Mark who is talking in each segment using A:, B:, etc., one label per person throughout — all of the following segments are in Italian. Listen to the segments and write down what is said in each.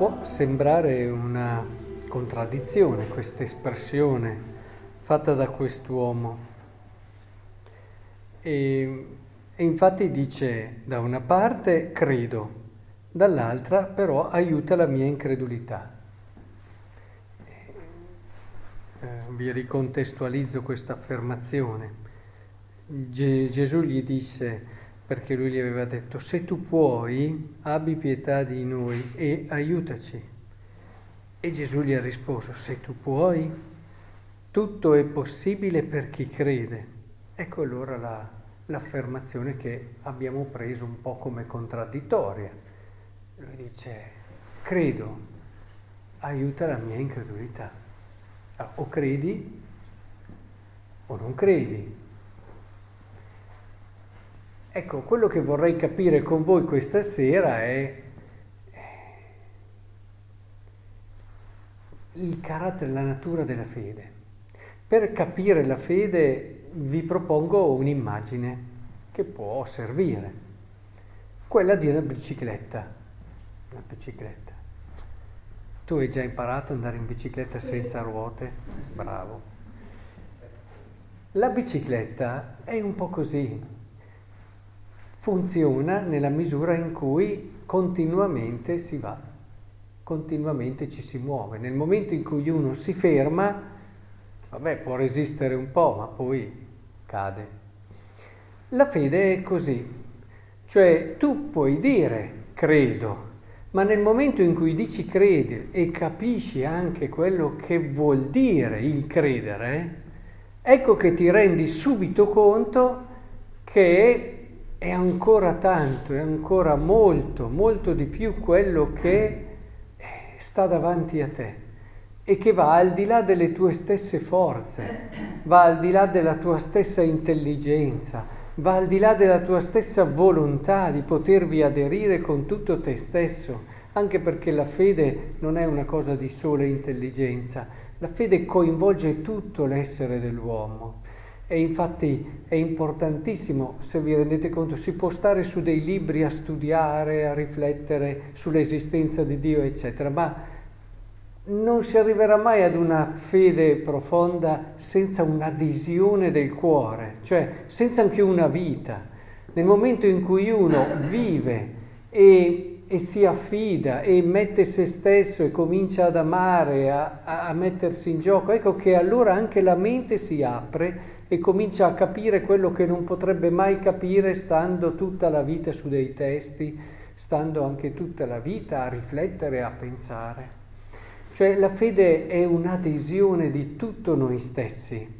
A: Può sembrare una contraddizione questa espressione fatta da quest'uomo. E, e infatti dice da una parte credo, dall'altra però aiuta la mia incredulità. Eh, vi ricontestualizzo questa affermazione. Gesù gli disse, perché lui gli aveva detto, se tu puoi, abbi pietà di noi e aiutaci. E Gesù gli ha risposto, se tu puoi, tutto è possibile per chi crede. Ecco allora la, l'affermazione che abbiamo preso un po' come contraddittoria. Lui dice, credo, aiuta la mia incredulità. o credi o non credi. Ecco, quello che vorrei capire con voi questa sera è eh, il carattere, la natura della fede. Per capire la fede vi propongo un'immagine che può servire, quella di una bicicletta. Una bicicletta. Tu hai già imparato ad andare in bicicletta sì. senza ruote? Bravo. La bicicletta è un po' così, funziona nella misura in cui continuamente si va, continuamente ci si muove. Nel momento in cui uno si ferma, vabbè, può resistere un po', ma poi cade. La fede è così, cioè tu puoi dire credo, ma nel momento in cui dici crede e capisci anche quello che vuol dire il credere, ecco che ti rendi subito conto che è ancora tanto, è ancora molto, molto di più quello che eh, sta davanti a te e che va al di là delle tue stesse forze, va al di là della tua stessa intelligenza, va al di là della tua stessa volontà di potervi aderire con tutto te stesso, anche perché la fede non è una cosa di sola intelligenza, la fede coinvolge tutto l'essere dell'uomo. E infatti è importantissimo, se vi rendete conto, si può stare su dei libri a studiare, a riflettere sull'esistenza di Dio, eccetera, ma non si arriverà mai ad una fede profonda senza un'adesione del cuore, cioè senza anche una vita. Nel momento in cui uno vive e, e si affida e mette se stesso e comincia ad amare, a, a mettersi in gioco, ecco che allora anche la mente si apre e comincia a capire quello che non potrebbe mai capire stando tutta la vita su dei testi, stando anche tutta la vita a riflettere, a pensare. Cioè la fede è un'adesione di tutto noi stessi.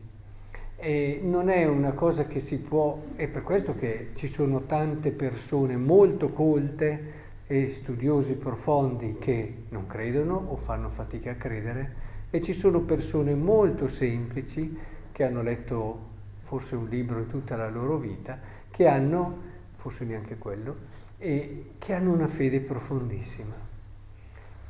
A: E non è una cosa che si può, è per questo che ci sono tante persone molto colte e studiosi profondi che non credono o fanno fatica a credere e ci sono persone molto semplici che hanno letto forse un libro in tutta la loro vita, che hanno, forse neanche quello, e che hanno una fede profondissima.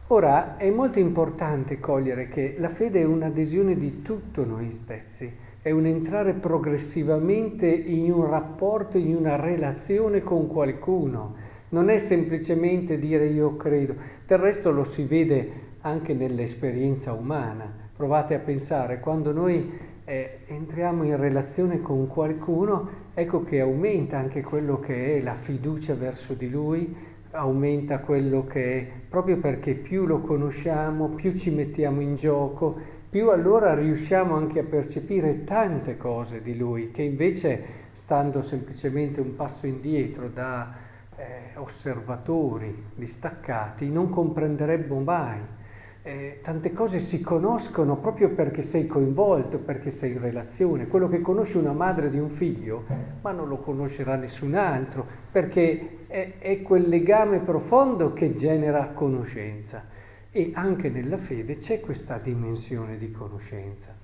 A: Ora è molto importante cogliere che la fede è un'adesione di tutto noi stessi, è un entrare progressivamente in un rapporto, in una relazione con qualcuno, non è semplicemente dire io credo, del resto lo si vede anche nell'esperienza umana. Provate a pensare, quando noi eh, entriamo in relazione con qualcuno, ecco che aumenta anche quello che è la fiducia verso di lui, aumenta quello che è, proprio perché più lo conosciamo, più ci mettiamo in gioco, più allora riusciamo anche a percepire tante cose di lui che invece stando semplicemente un passo indietro da eh, osservatori distaccati non comprenderemmo mai eh, tante cose si conoscono proprio perché sei coinvolto, perché sei in relazione. Quello che conosce una madre di un figlio, ma non lo conoscerà nessun altro, perché è, è quel legame profondo che genera conoscenza. E anche nella fede c'è questa dimensione di conoscenza.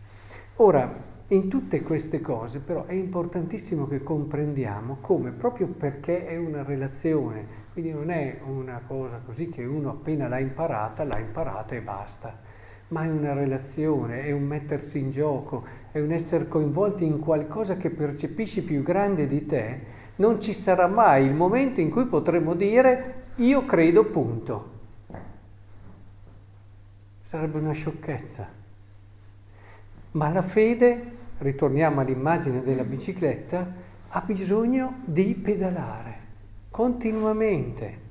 A: Ora, in tutte queste cose però è importantissimo che comprendiamo come proprio perché è una relazione, quindi non è una cosa così che uno appena l'ha imparata, l'ha imparata e basta, ma è una relazione, è un mettersi in gioco, è un essere coinvolti in qualcosa che percepisci più grande di te, non ci sarà mai il momento in cui potremo dire io credo punto. Sarebbe una sciocchezza. Ma la fede, ritorniamo all'immagine della bicicletta, ha bisogno di pedalare continuamente.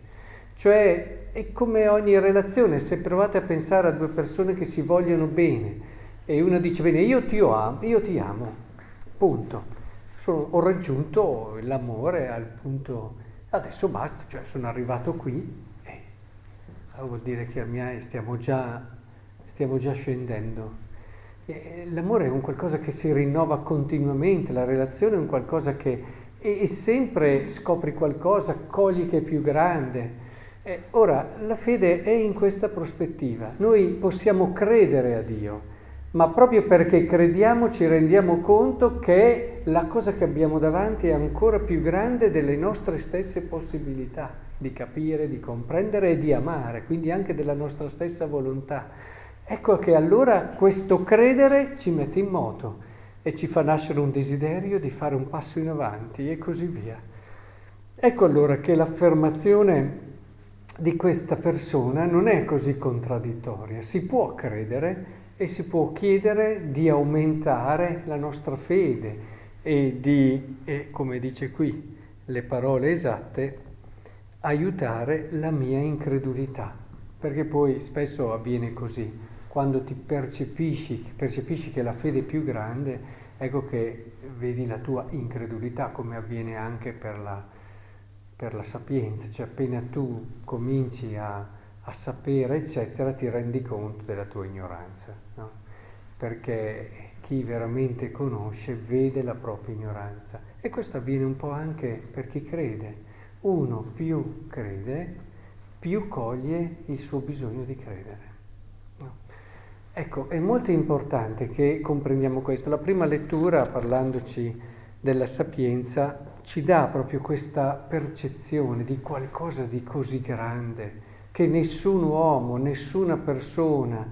A: Cioè è come ogni relazione, se provate a pensare a due persone che si vogliono bene e uno dice bene io ti amo, io ti amo, punto. Sono, ho raggiunto l'amore al punto, adesso basta, cioè sono arrivato qui e vuol dire che stiamo già, stiamo già scendendo. L'amore è un qualcosa che si rinnova continuamente, la relazione è un qualcosa che e, e sempre scopri qualcosa, cogli che è più grande. Eh, ora, la fede è in questa prospettiva. Noi possiamo credere a Dio, ma proprio perché crediamo ci rendiamo conto che la cosa che abbiamo davanti è ancora più grande delle nostre stesse possibilità di capire, di comprendere e di amare, quindi anche della nostra stessa volontà. Ecco che allora questo credere ci mette in moto e ci fa nascere un desiderio di fare un passo in avanti e così via. Ecco allora che l'affermazione di questa persona non è così contraddittoria, si può credere e si può chiedere di aumentare la nostra fede e di, e come dice qui le parole esatte, aiutare la mia incredulità, perché poi spesso avviene così quando ti percepisci, percepisci che la fede è più grande, ecco che vedi la tua incredulità, come avviene anche per la, per la sapienza, cioè appena tu cominci a, a, sapere, eccetera, ti rendi conto della tua ignoranza, no? perché chi veramente conosce vede la propria ignoranza. E questo avviene un po' anche per chi crede. Uno più crede, più coglie il suo bisogno di credere. Ecco, è molto importante che comprendiamo questo. La prima lettura, parlandoci della sapienza, ci dà proprio questa percezione di qualcosa di così grande che nessun uomo, nessuna persona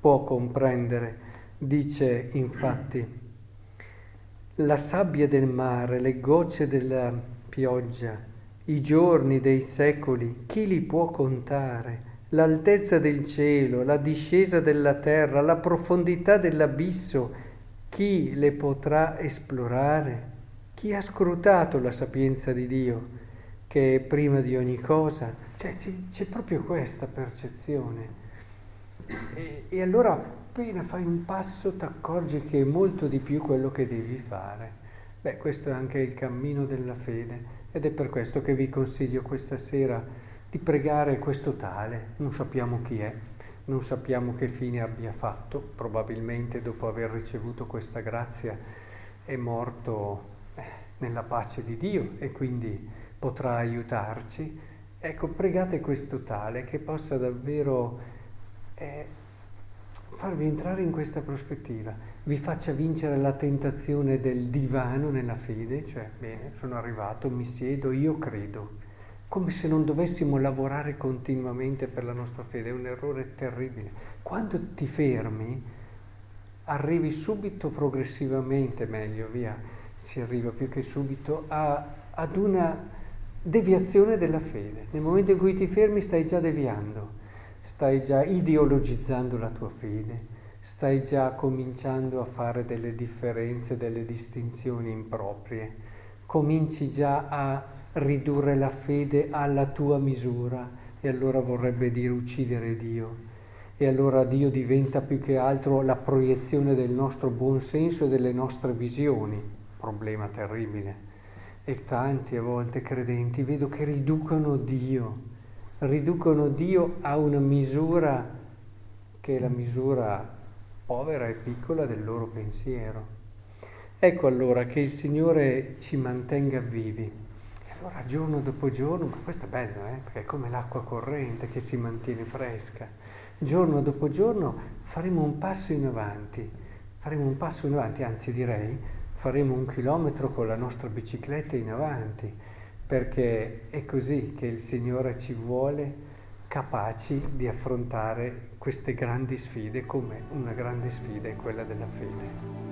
A: può comprendere. Dice infatti, la sabbia del mare, le gocce della pioggia, i giorni dei secoli, chi li può contare? L'altezza del cielo, la discesa della terra, la profondità dell'abisso, chi le potrà esplorare? Chi ha scrutato la sapienza di Dio, che è prima di ogni cosa? Cioè c'è, c'è proprio questa percezione. E, e allora appena fai un passo ti accorgi che è molto di più quello che devi fare. Beh, questo è anche il cammino della fede ed è per questo che vi consiglio questa sera di pregare questo tale, non sappiamo chi è, non sappiamo che fine abbia fatto, probabilmente dopo aver ricevuto questa grazia è morto eh, nella pace di Dio e quindi potrà aiutarci. Ecco, pregate questo tale che possa davvero eh, farvi entrare in questa prospettiva, vi faccia vincere la tentazione del divano nella fede, cioè bene, sono arrivato, mi siedo, io credo come se non dovessimo lavorare continuamente per la nostra fede, è un errore terribile. Quando ti fermi, arrivi subito, progressivamente, meglio, via, si arriva più che subito, a, ad una deviazione della fede. Nel momento in cui ti fermi stai già deviando, stai già ideologizzando la tua fede, stai già cominciando a fare delle differenze, delle distinzioni improprie, cominci già a ridurre la fede alla tua misura e allora vorrebbe dire uccidere Dio. E allora Dio diventa più che altro la proiezione del nostro buon senso e delle nostre visioni. Problema terribile. E tanti a volte credenti vedo che riducono Dio, riducono Dio a una misura che è la misura povera e piccola del loro pensiero. Ecco allora che il Signore ci mantenga vivi allora giorno dopo giorno, ma questo è bello, eh? perché è come l'acqua corrente che si mantiene fresca. Giorno dopo giorno faremo un passo in avanti, faremo un passo in avanti, anzi direi faremo un chilometro con la nostra bicicletta in avanti, perché è così che il Signore ci vuole capaci di affrontare queste grandi sfide come una grande sfida è quella della fede.